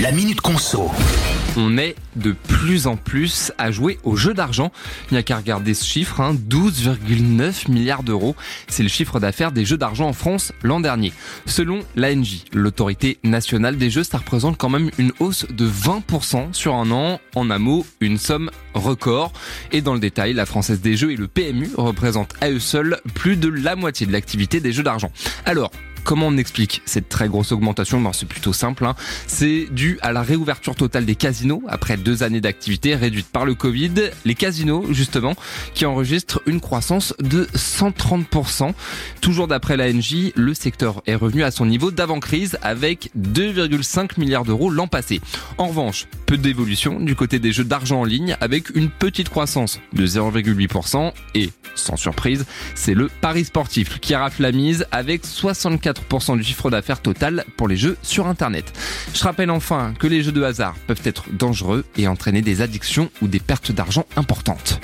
La Minute Conso. On est de plus en plus à jouer aux jeux d'argent. Il n'y a qu'à regarder ce chiffre, hein, 12,9 milliards d'euros. C'est le chiffre d'affaires des jeux d'argent en France l'an dernier. Selon l'ANJ, l'autorité nationale des jeux, ça représente quand même une hausse de 20% sur un an. En un mot, une somme record. Et dans le détail, la Française des Jeux et le PMU représentent à eux seuls plus de la moitié de l'activité des jeux d'argent. Alors, Comment on explique cette très grosse augmentation? Ben, C'est plutôt simple. Hein. C'est dû à la réouverture totale des casinos après deux années d'activité réduite par le Covid. Les casinos, justement, qui enregistrent une croissance de 130%. Toujours d'après l'ANJ, le secteur est revenu à son niveau d'avant-crise avec 2,5 milliards d'euros l'an passé. En revanche, peu d'évolution du côté des jeux d'argent en ligne avec une petite croissance de 0,8% et, sans surprise, c'est le Paris sportif qui a raflé la mise avec 64 du chiffre d'affaires total pour les jeux sur Internet. Je rappelle enfin que les jeux de hasard peuvent être dangereux et entraîner des addictions ou des pertes d'argent importantes.